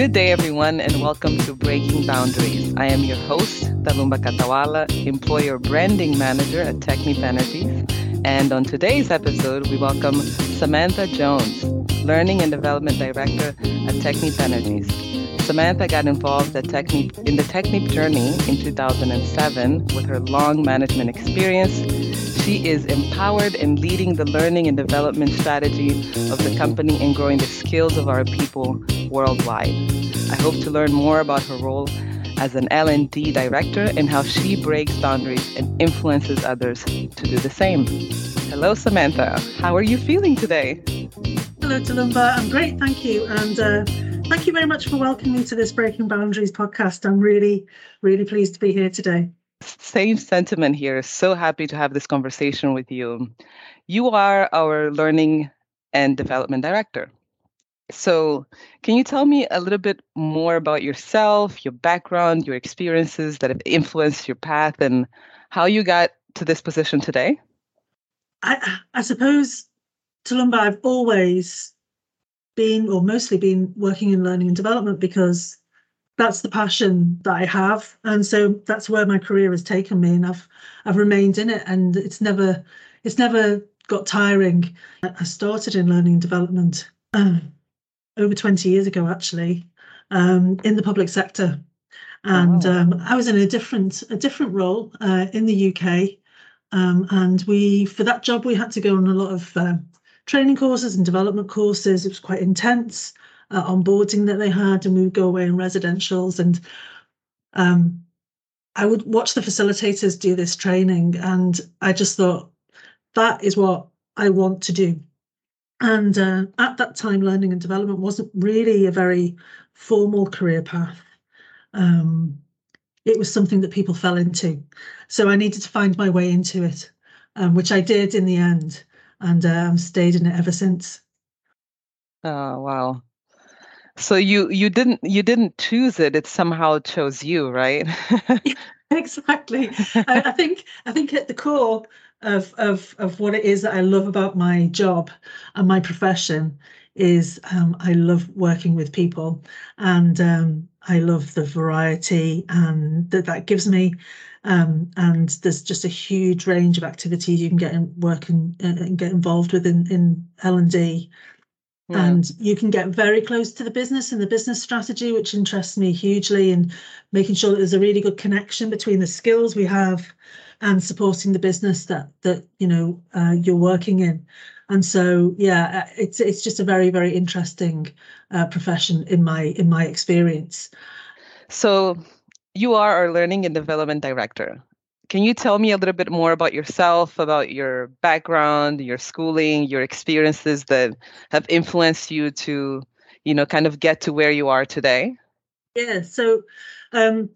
Good day, everyone, and welcome to Breaking Boundaries. I am your host, Talumba Katawala, Employer Branding Manager at Technip Energies. And on today's episode, we welcome Samantha Jones, Learning and Development Director at Technip Energies. Samantha got involved at Technip, in the Technip journey in 2007 with her long management experience. She is empowered in leading the learning and development strategy of the company and growing the skills of our people worldwide. I hope to learn more about her role as an L&D director and how she breaks boundaries and influences others to do the same. Hello, Samantha. How are you feeling today? Hello, Talumba. I'm great, thank you. And uh, thank you very much for welcoming me to this Breaking Boundaries podcast. I'm really, really pleased to be here today. Same sentiment here. So happy to have this conversation with you. You are our learning and development director. So, can you tell me a little bit more about yourself, your background, your experiences that have influenced your path, and how you got to this position today? I, I suppose, Talumba, I've always been, or mostly been, working in learning and development because that's the passion that I have, and so that's where my career has taken me, and I've I've remained in it, and it's never it's never got tiring. I started in learning and development. Um, over 20 years ago, actually, um, in the public sector. And oh. um, I was in a different a different role uh, in the UK. Um, and we, for that job, we had to go on a lot of uh, training courses and development courses. It was quite intense uh, onboarding that they had, and we would go away in residentials. And um, I would watch the facilitators do this training, and I just thought that is what I want to do. And uh, at that time, learning and development wasn't really a very formal career path. Um, it was something that people fell into. So I needed to find my way into it, um, which I did in the end, and um, stayed in it ever since. Oh wow! So you you didn't you didn't choose it; it somehow chose you, right? exactly. I, I think I think at the core, of of of what it is that I love about my job and my profession is um, I love working with people and um, I love the variety and that that gives me. Um, and there's just a huge range of activities you can get in work and, and get involved with in, in L and D. Yeah. And you can get very close to the business and the business strategy, which interests me hugely, and making sure that there's a really good connection between the skills we have and supporting the business that that you know uh, you're working in. And so yeah uh, it's it's just a very very interesting uh, profession in my in my experience. So you are our learning and development director. Can you tell me a little bit more about yourself about your background your schooling your experiences that have influenced you to you know kind of get to where you are today? Yeah so um,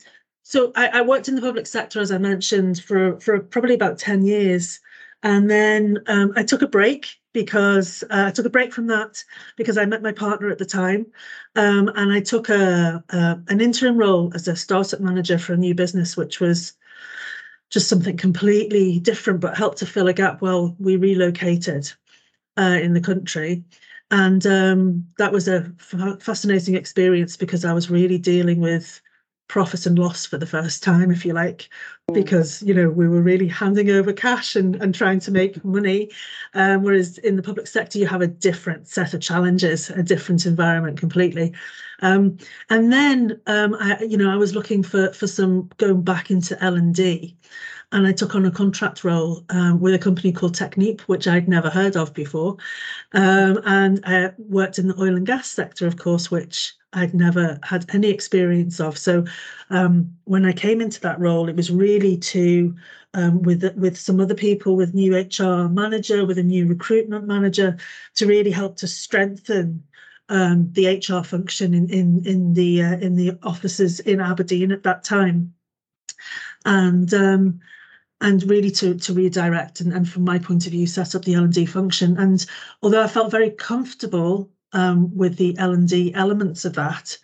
so I, I, worked in the public sector, as I mentioned, for for probably about ten years, and then um, I took a break because uh, I took a break from that because I met my partner at the time, um, and I took a, a, an interim role as a startup manager for a new business, which was just something completely different, but helped to fill a gap while we relocated uh, in the country. And um, that was a f- fascinating experience because I was really dealing with profit and loss for the first time, if you like, mm. because you know we were really handing over cash and, and trying to make money. Um, whereas in the public sector, you have a different set of challenges, a different environment completely. Um, and then um, I, you know, I was looking for for some going back into L and D, and I took on a contract role um, with a company called Technip, which I'd never heard of before, um, and I worked in the oil and gas sector, of course, which I'd never had any experience of. So um, when I came into that role, it was really to um, with with some other people, with new HR manager, with a new recruitment manager, to really help to strengthen um, the HR function in in in the uh, in the offices in Aberdeen at that time, and um, and really to to redirect and, and from my point of view set up the L and D function. And although I felt very comfortable um, with the L and D elements of that.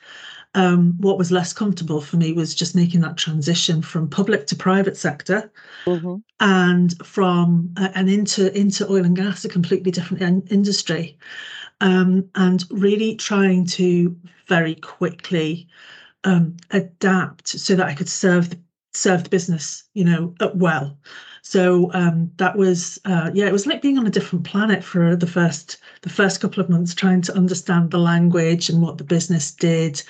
Um, what was less comfortable for me was just making that transition from public to private sector, mm-hmm. and from uh, and into into oil and gas, a completely different in- industry. um, and really trying to very quickly um, adapt so that I could serve the serve the business, you know, well. So um, that was uh, yeah, it was like being on a different planet for the first the first couple of months, trying to understand the language and what the business did,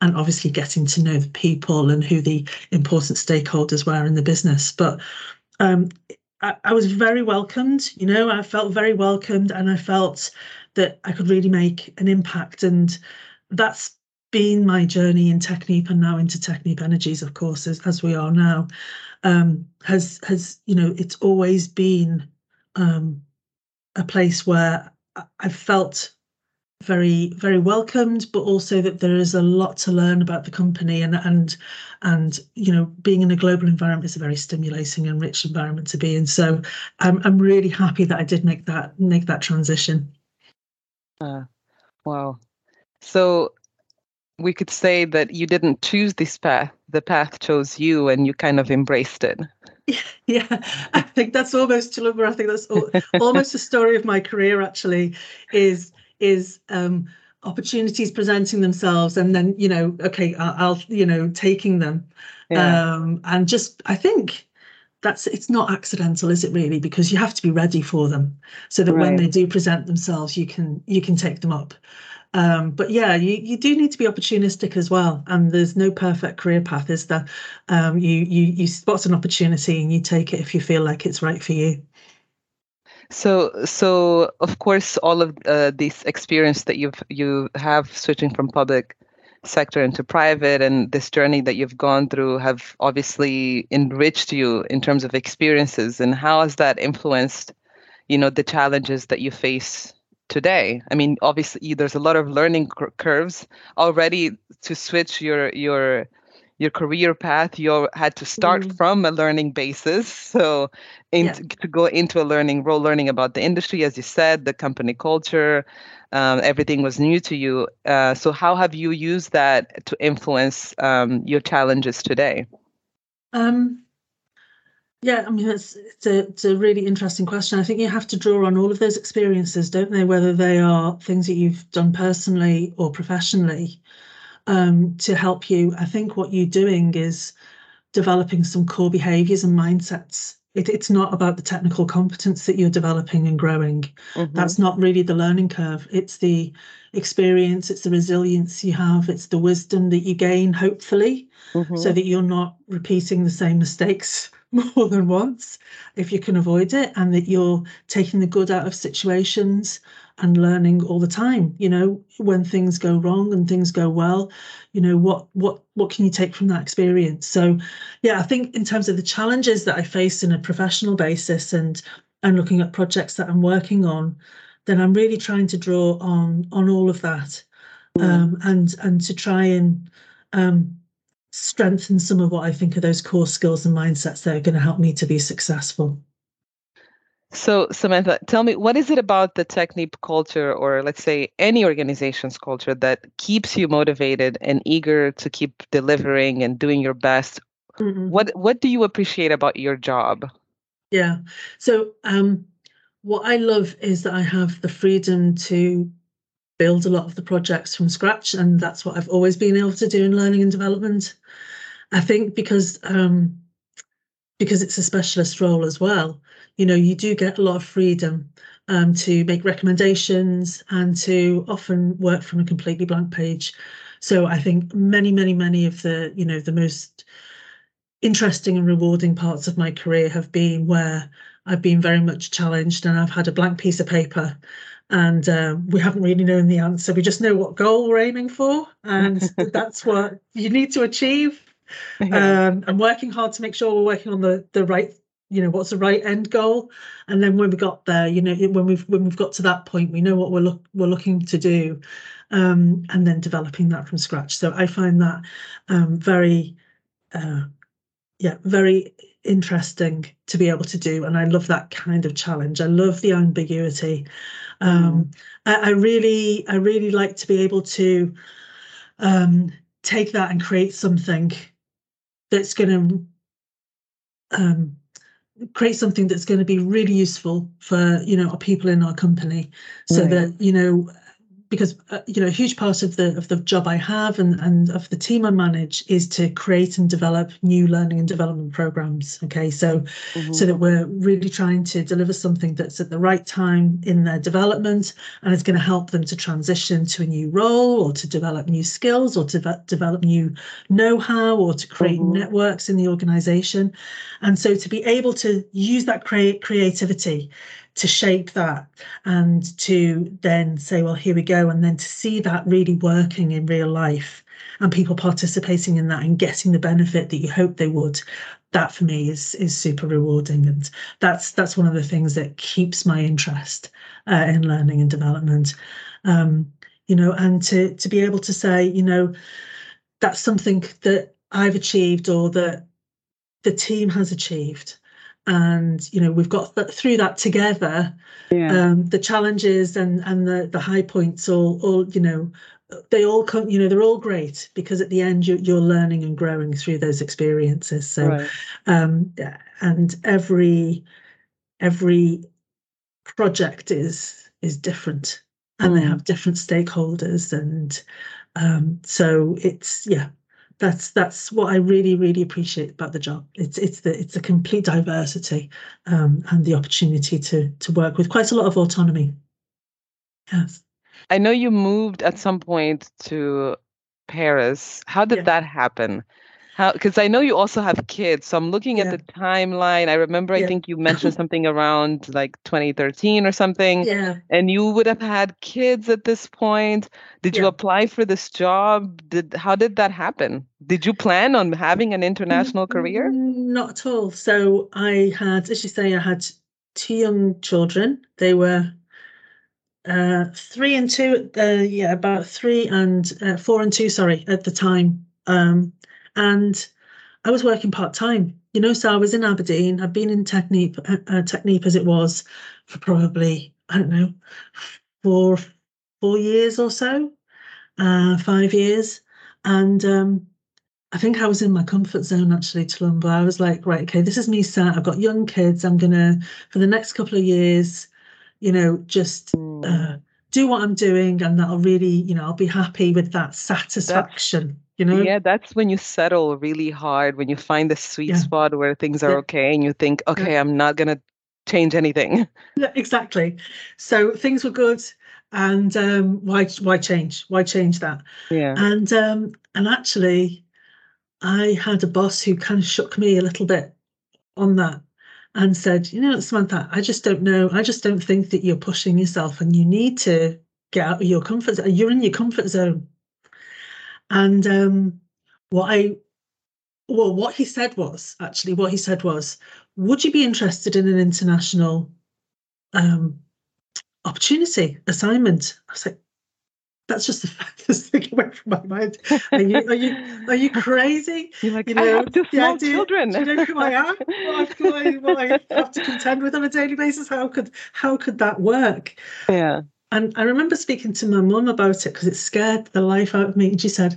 and obviously getting to know the people and who the important stakeholders were in the business. But um, I, I was very welcomed. You know, I felt very welcomed, and I felt that I could really make an impact. And that's been my journey in Technip and now into Technip Energies, of course, as, as we are now. Um, has has you know, it's always been um, a place where I've felt very very welcomed but also that there is a lot to learn about the company and and and you know being in a global environment is a very stimulating and rich environment to be in so i'm i'm really happy that i did make that make that transition uh, wow so we could say that you didn't choose this path the path chose you and you kind of embraced it. Yeah i think that's almost i think that's almost the story of my career actually is is um, opportunities presenting themselves and then you know okay I'll, I'll you know taking them. Yeah. um, and just i think that's it's not accidental is it really? Because you have to be ready for them. So that right. when they do present themselves you can you can take them up um, but yeah you, you do need to be opportunistic as well and there's no perfect career path is there um, you you you spot an opportunity and you take it if you feel like it's right for you so, so of course, all of uh, this experience that you've you have switching from public sector into private, and this journey that you've gone through, have obviously enriched you in terms of experiences. And how has that influenced, you know, the challenges that you face today? I mean, obviously, there's a lot of learning cur- curves already to switch your your your career path you had to start mm. from a learning basis so in, yeah. to go into a learning role learning about the industry as you said the company culture um, everything was new to you uh, so how have you used that to influence um, your challenges today um, yeah, I mean it's it's a it's a really interesting question. I think you have to draw on all of those experiences, don't they? Whether they are things that you've done personally or professionally, um, to help you. I think what you're doing is developing some core behaviors and mindsets. It, it's not about the technical competence that you're developing and growing. Mm-hmm. That's not really the learning curve. It's the experience, it's the resilience you have, it's the wisdom that you gain, hopefully, mm-hmm. so that you're not repeating the same mistakes more than once if you can avoid it, and that you're taking the good out of situations and learning all the time you know when things go wrong and things go well you know what what what can you take from that experience so yeah i think in terms of the challenges that i face in a professional basis and and looking at projects that i'm working on then i'm really trying to draw on on all of that mm. um, and and to try and um, strengthen some of what i think are those core skills and mindsets that are going to help me to be successful so, Samantha, tell me, what is it about the Technip culture, or let's say any organization's culture, that keeps you motivated and eager to keep delivering and doing your best? Mm-hmm. What What do you appreciate about your job? Yeah. So, um, what I love is that I have the freedom to build a lot of the projects from scratch, and that's what I've always been able to do in learning and development. I think because um, because it's a specialist role as well you know you do get a lot of freedom um, to make recommendations and to often work from a completely blank page so i think many many many of the you know the most interesting and rewarding parts of my career have been where i've been very much challenged and i've had a blank piece of paper and uh, we haven't really known the answer. We just know what goal we're aiming for. And that's what you need to achieve. Um, and working hard to make sure we're working on the the right you know what's the right end goal. And then when we got there you know when we've when we've got to that point we know what we're look we're looking to do um, and then developing that from scratch. So i find that um, very uh, yeah very interesting to be able to do. And i love that kind of challenge. I love the ambiguity um, mm. I, I, really i really like to be able to um, take that and create something that's going to um, create something that's going to be really useful for you know our people in our company so mm. that you know because uh, you know a huge part of the of the job I have and and of the team I manage is to create and develop new learning and development programs. Okay, so mm-hmm. so that we're really trying to deliver something that's at the right time in their development and is going to help them to transition to a new role or to develop new skills or to de- develop new know-how or to create mm-hmm. networks in the organization. And so to be able to use that create creativity to shape that and to then say, well, here we go. And then to see that really working in real life and people participating in that and getting the benefit that you hope they would that for me is is super rewarding and that's that's one of the things that keeps my interest uh, in learning and development um, you know and to to be able to say you know that's something that i've achieved or that the team has achieved and you know we've got th- through that together yeah. um, the challenges and and the the high points all all you know they all come you know they're all great because at the end you're, you're learning and growing through those experiences so right. um and every every project is is different and mm. they have different stakeholders and um so it's yeah that's that's what I really really appreciate about the job. It's it's the it's a complete diversity um, and the opportunity to to work with quite a lot of autonomy. Yes. I know you moved at some point to Paris. How did yeah. that happen? How because I know you also have kids, so I'm looking yeah. at the timeline. I remember yeah. I think you mentioned something around like 2013 or something. Yeah. And you would have had kids at this point. Did yeah. you apply for this job? Did how did that happen? Did you plan on having an international career? Not at all. So I had, as you say, I had two young children. They were uh, three and two. Uh, yeah, about three and uh, four and two. Sorry, at the time. Um, and I was working part time. You know, so I was in Aberdeen. I've been in Technip, uh, uh, Technip as it was for probably I don't know four four years or so, uh, five years, and um, I think I was in my comfort zone actually, to Talumba. I was like, right, okay, this is me set. I've got young kids. I'm gonna for the next couple of years, you know, just uh, hmm. do what I'm doing, and that'll really, you know, I'll be happy with that satisfaction. That's, you know? Yeah that's when you settle really hard when you find the sweet yeah. spot where things are yeah. okay and you think okay yeah. i'm not going to change anything. Yeah exactly. So things were good and um why why change? Why change that? Yeah. And um and actually i had a boss who kind of shook me a little bit on that and said you know samantha i just don't know i just don't think that you're pushing yourself and you need to get out of your comfort zone you're in your comfort zone and um, what I, well, what he said was actually what he said was, would you be interested in an international um, opportunity assignment? I was like, that's just the farthest thing away from my mind. Are you are you are you crazy? You're like, you know, I have two small children. Do you know who I am? What, I, what I have to contend with on a daily basis? How could how could that work? Yeah. And I remember speaking to my mum about it because it scared the life out of me. And she said,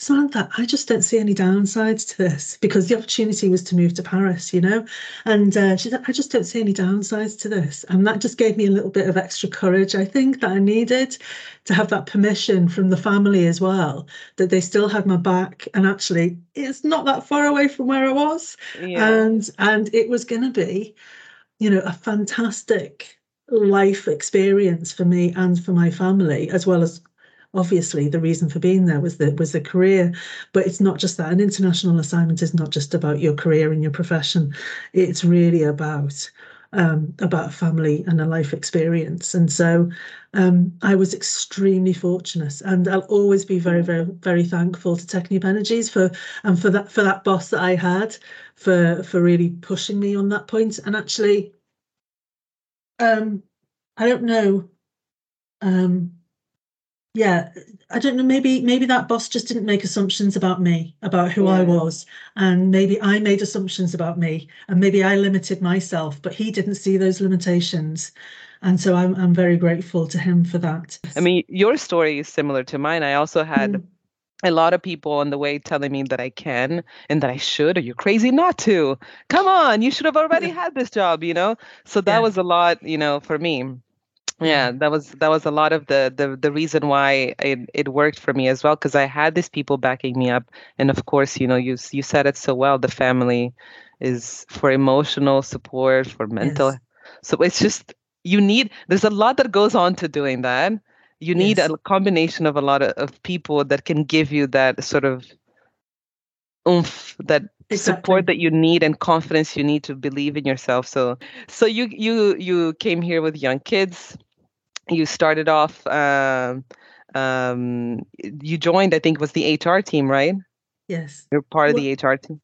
Samantha, I just don't see any downsides to this because the opportunity was to move to Paris, you know? And uh, she said, I just don't see any downsides to this. And that just gave me a little bit of extra courage, I think, that I needed to have that permission from the family as well, that they still had my back. And actually, it's not that far away from where I was. Yeah. And, and it was going to be, you know, a fantastic life experience for me and for my family, as well as obviously the reason for being there was the was the career. But it's not just that. An international assignment is not just about your career and your profession. It's really about um, about a family and a life experience. And so um, I was extremely fortunate, and I'll always be very, very, very thankful to Technip Energies for and for that for that boss that I had for for really pushing me on that point. And actually, um, I don't know. Um, yeah, I don't know. Maybe maybe that boss just didn't make assumptions about me, about who yeah. I was, and maybe I made assumptions about me, and maybe I limited myself, but he didn't see those limitations, and so I'm I'm very grateful to him for that. I mean, your story is similar to mine. I also had. Mm a lot of people on the way telling me that I can and that I should. Are you crazy not to? Come on, you should have already had this job, you know? So that yeah. was a lot, you know, for me. yeah that was that was a lot of the the, the reason why it, it worked for me as well because i had these people backing me up and of course you know you you said it so well the family is for emotional support for mental Yes. so it's just you need there's a lot that goes on to doing that you need Yes. a combination of a lot of, of people that can give you that sort of oomph that support that you need and confidence you need to believe in yourself so so you you you came here with young kids you started off um um you joined i think it was the hr team right Yes. you're part of the hr team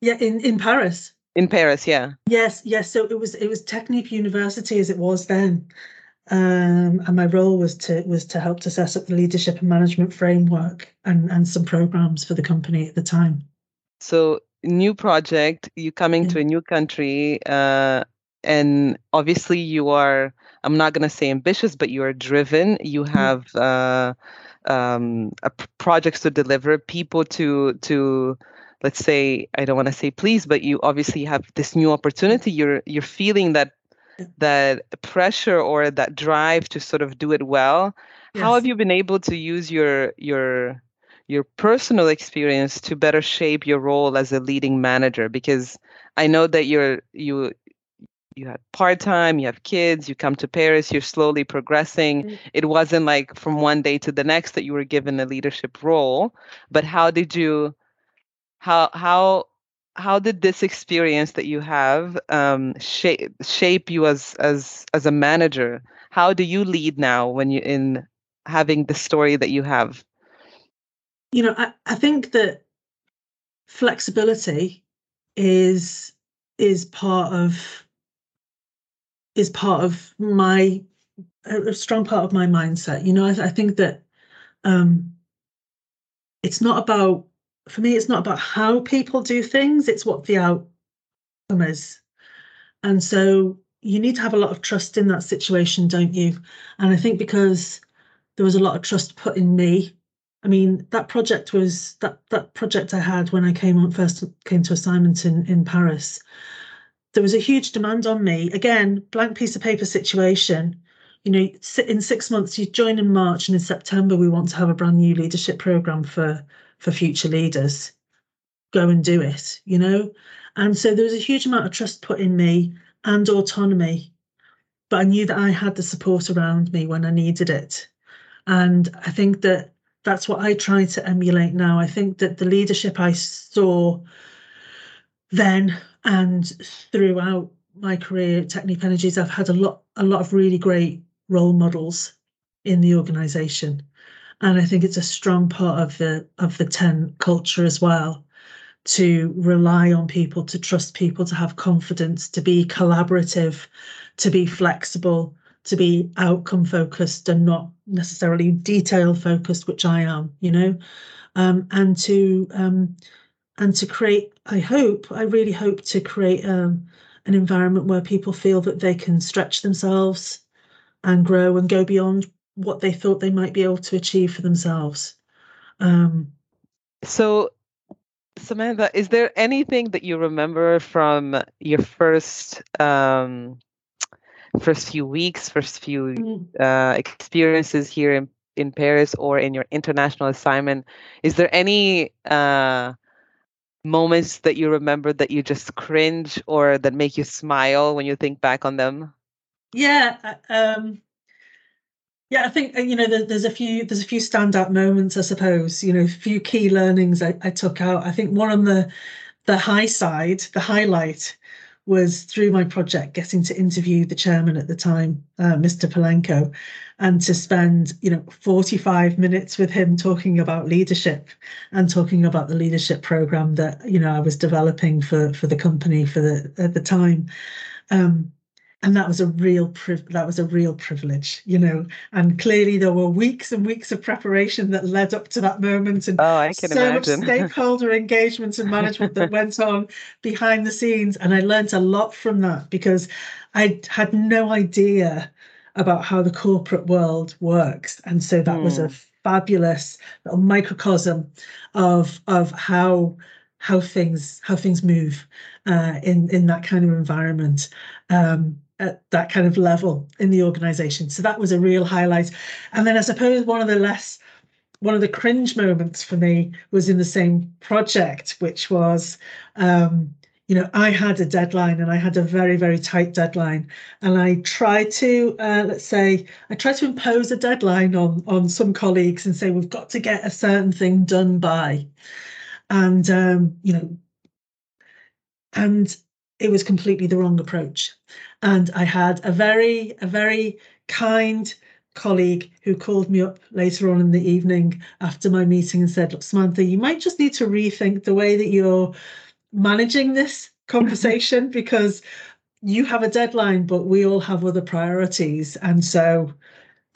yeah, in, in Paris. in paris yeah Yes, yes. So it was it was Technip University as it was then. Um, and my role was to was to help to set up the leadership and management framework and, and some programs for the company at the time. so new project you coming to a new country uh and obviously you are i'm not going to say ambitious but you are driven you have uh um projects to deliver people to to let's say i don't want to say please but you obviously have this new opportunity you're you're feeling that Yeah. That pressure or that drive to sort of do it well how have you been able to use your your your personal experience to better shape your role as a leading manager? Because i know that you're you you had part-time you have kids you come to paris you're slowly progressing. Mm. it wasn't like from one day to the next that you were given a leadership role but how did you how how how did this experience that you have um, shape shape you as as as a manager how do you lead now when you're in having the story that you have You know, I, I think that flexibility is is part of is part of my a strong part of my mindset. You know, I, I think that um, it's not about for me. It's not about how people do things. It's what the outcome is, and so you need to have a lot of trust in that situation, don't you? And I think because there was a lot of trust put in me. I mean, that project was that that project I had when I came on first came to assignment in in Paris. There was a huge demand on me. Again, blank piece of paper situation. You know, in six months you join in March, and in September we want to have a brand new leadership program for for future leaders. Go and do it. You know, and so there was a huge amount of trust put in me and autonomy. But I knew that I had the support around me when I needed it. And I think that that's what I try to emulate now. I think that the leadership I saw then and throughout my career at Technip Energies, I've had a lot, a lot of really great role models in the organisation, and I think it's a strong part of the of the T.EN culture as well to rely on people, to trust people, to have confidence, to be collaborative, to be flexible, to be outcome focused and not necessarily detail focused, which I am, you know, um, and to um, and to create. I hope, I really hope to create um, an environment where people feel that they can stretch themselves and grow and go beyond what they thought they might be able to achieve for themselves. Um, so samantha is there anything that you remember from your first um first few weeks first few mm, uh, experiences here in, in paris or in your international assignment? Is there any uh moments that you remember that you just cringe or that make you smile when you think back on them? Yeah, uh, um, yeah. I think uh, you know there, there's a few there's a few standout moments. I suppose you know a few key learnings I, I took out. I think one on the the high side, the highlight was through my project getting to interview the chairman at the time, uh, Mr. Pilenko, and to spend you know 45 minutes with him talking about leadership and talking about the leadership program that you know I was developing for for the company for the at the time. Um, and that was a real priv- that was a real privilege, you know. And clearly there were weeks and weeks of preparation that led up to that moment, and oh i can so much stakeholder engagement and management that went on behind the scenes. And I learned a lot from that because I had no idea about how the corporate world works. And so that was a Hmm. fabulous little microcosm of of how how things how things move uh, in in that kind of environment. Um, at that kind of level in the organization. So that was a real highlight. And then I suppose one of the less one of the cringe moments for me was in the same project, which was um, you know, I had a deadline and I had a very, very tight deadline. And I tried to, uh, let's say, I tried to impose a deadline on, on some colleagues and say, we've got to get a certain thing done by. And, um, you know, and it was completely the wrong approach. And I had a very, a very kind colleague who called me up later on in the evening after my meeting and said, Look, Samantha, you might just need to rethink the way that you're managing this conversation because you have a deadline, but we all have other priorities. And so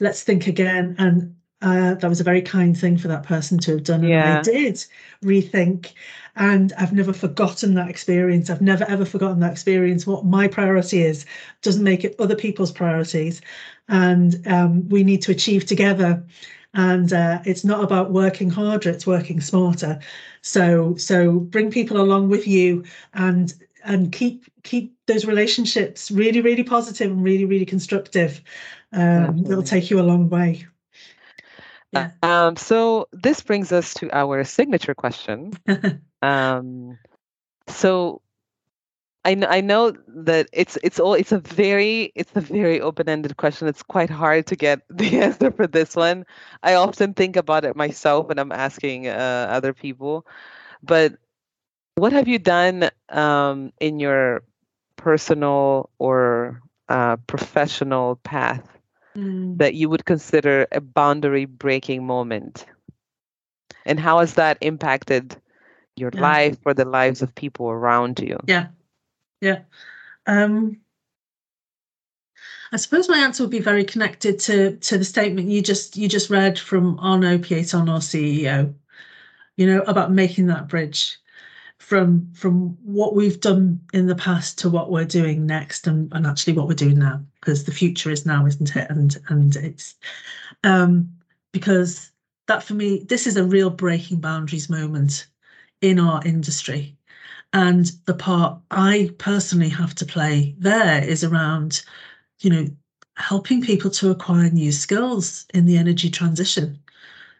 let's think again. And uh, that was a very kind thing for that person to have done. And Yeah. I did rethink. And I've never forgotten that experience. I've never ever forgotten that experience. What my priority is doesn't make it other people's priorities. And um, we need to achieve together. And uh, it's not about working harder, it's working smarter. So so bring people along with you and and keep keep those relationships really, really positive and really, really constructive. Um, it'll take you a long way. Yeah. Um, so this brings us to our signature question. Um, so I kn- I know that it's it's all it's a very it's a very open-ended question. It's quite hard to get the answer for this one. I often think about it myself when I'm asking uh, other people. But what have you done um, in your personal or uh, professional path Mm. that you would consider a boundary breaking moment? And how has that impacted your Yeah. life or the lives of people around you? Yeah, yeah. Um, I suppose my answer would be very connected to to the statement you just you just read from Arnaud Pieton, our CEO. You know about making that bridge from from what we've done in the past to what we're doing next, and and actually what we're doing now, because the future is now, isn't it? And and it's um, because that for me, this is a real breaking boundaries moment in our industry. And the part I personally have to play there is around, you know, helping people to acquire new skills in the energy transition.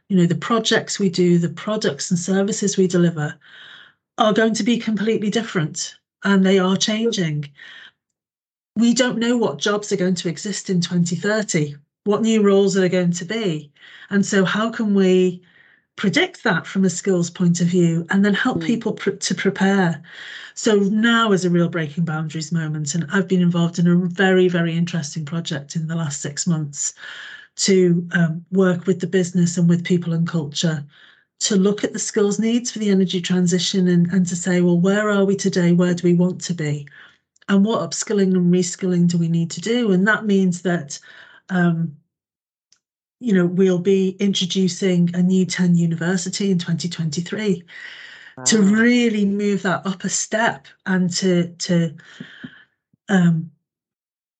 You know, the projects we do, the products and services we deliver are going to be completely different and they are changing. We don't know what jobs are going to exist in 2030, what new roles are there going to be. And so, how can we predict that from a skills point of view and then help Mm. people pr- to prepare? So, now is a real breaking boundaries moment. And I've been involved in a very, very interesting project in the last six months to um, work with the business and with people and culture to look at the skills needs for the energy transition and, and to say, well, where are we today? Where do we want to be? And what upskilling and reskilling do we need to do? And that means that, um, you know, we'll be introducing a new T.EN university in 2023 to really move that up a step and to to um,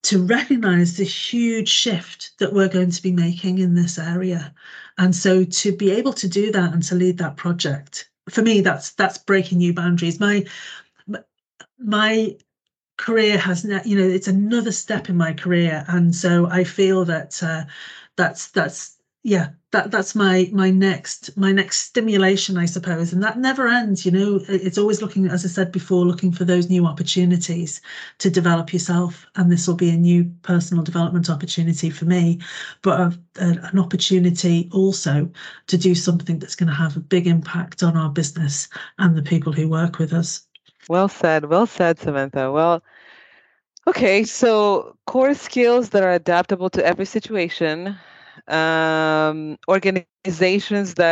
to recognize the huge shift that we're going to be making in this area and so to be able to do that and to lead that project for me that's that's breaking new boundaries. My my career has ne- you know it's another step in my career. And so i feel that uh, that's that's yeah that that's my my next my next stimulation i suppose and that never ends you know it's always looking as i said before looking for those new opportunities to develop yourself and this will be a new personal development opportunity for me but a, a- an opportunity also to do something that's going to have a big impact on our business and the people who work with us Well said. Well said, Samantha. Well, okay. So, core skills that are adaptable to every situation, um, organizations that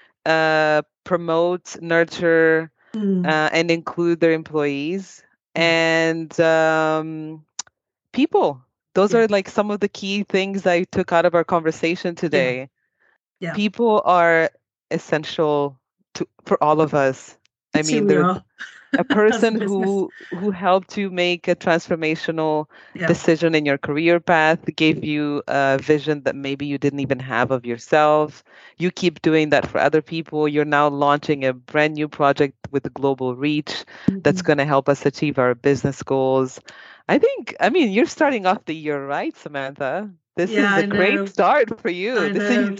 uh, promote, nurture, Mm, uh, and include their employees, Mm. and um, people. Those Yeah. are like some of the key things I took out of our conversation today. Yeah. People are essential to for all of us. I mean, they're. A person who who helped you make a transformational Yeah. decision in your career path gave you a vision that maybe you didn't even have of yourself you keep doing that for other people you're now launching a brand new project with global reach that's Mhm. going to help us achieve our business goals I think, I mean, you're starting off the year right, Samantha. This Yeah, is a great start for you. This is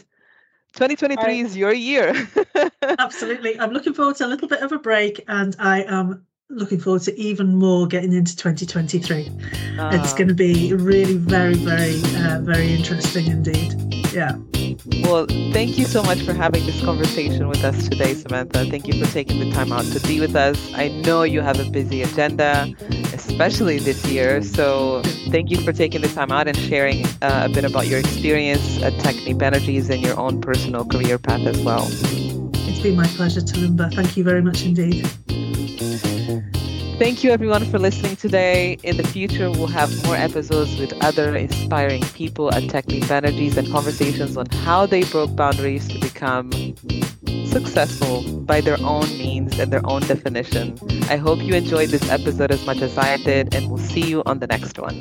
2023 I- is your year. Absolutely. I'm looking forward to a little bit of a break and I am looking forward to even more getting into 2023. it's Ah, going to be really very, very, uh, very interesting indeed. Yeah. Well, thank you so much for having this conversation with us today, Samantha. Thank you for taking the time out to be with us. I know you have a busy agenda, especially this year. So thank you for taking the time out and sharing uh, a bit about your experience at Technip Energies and your own personal career path as well. It's been my pleasure, Talumba. Thank you very much indeed. Thank you, everyone, for listening today. In the future, we'll have more episodes with other inspiring people at Technip Energies and conversations on how they broke boundaries to become successful by their own means and their own definition. I hope you enjoyed this episode as much as I did, and we'll see you on the next one.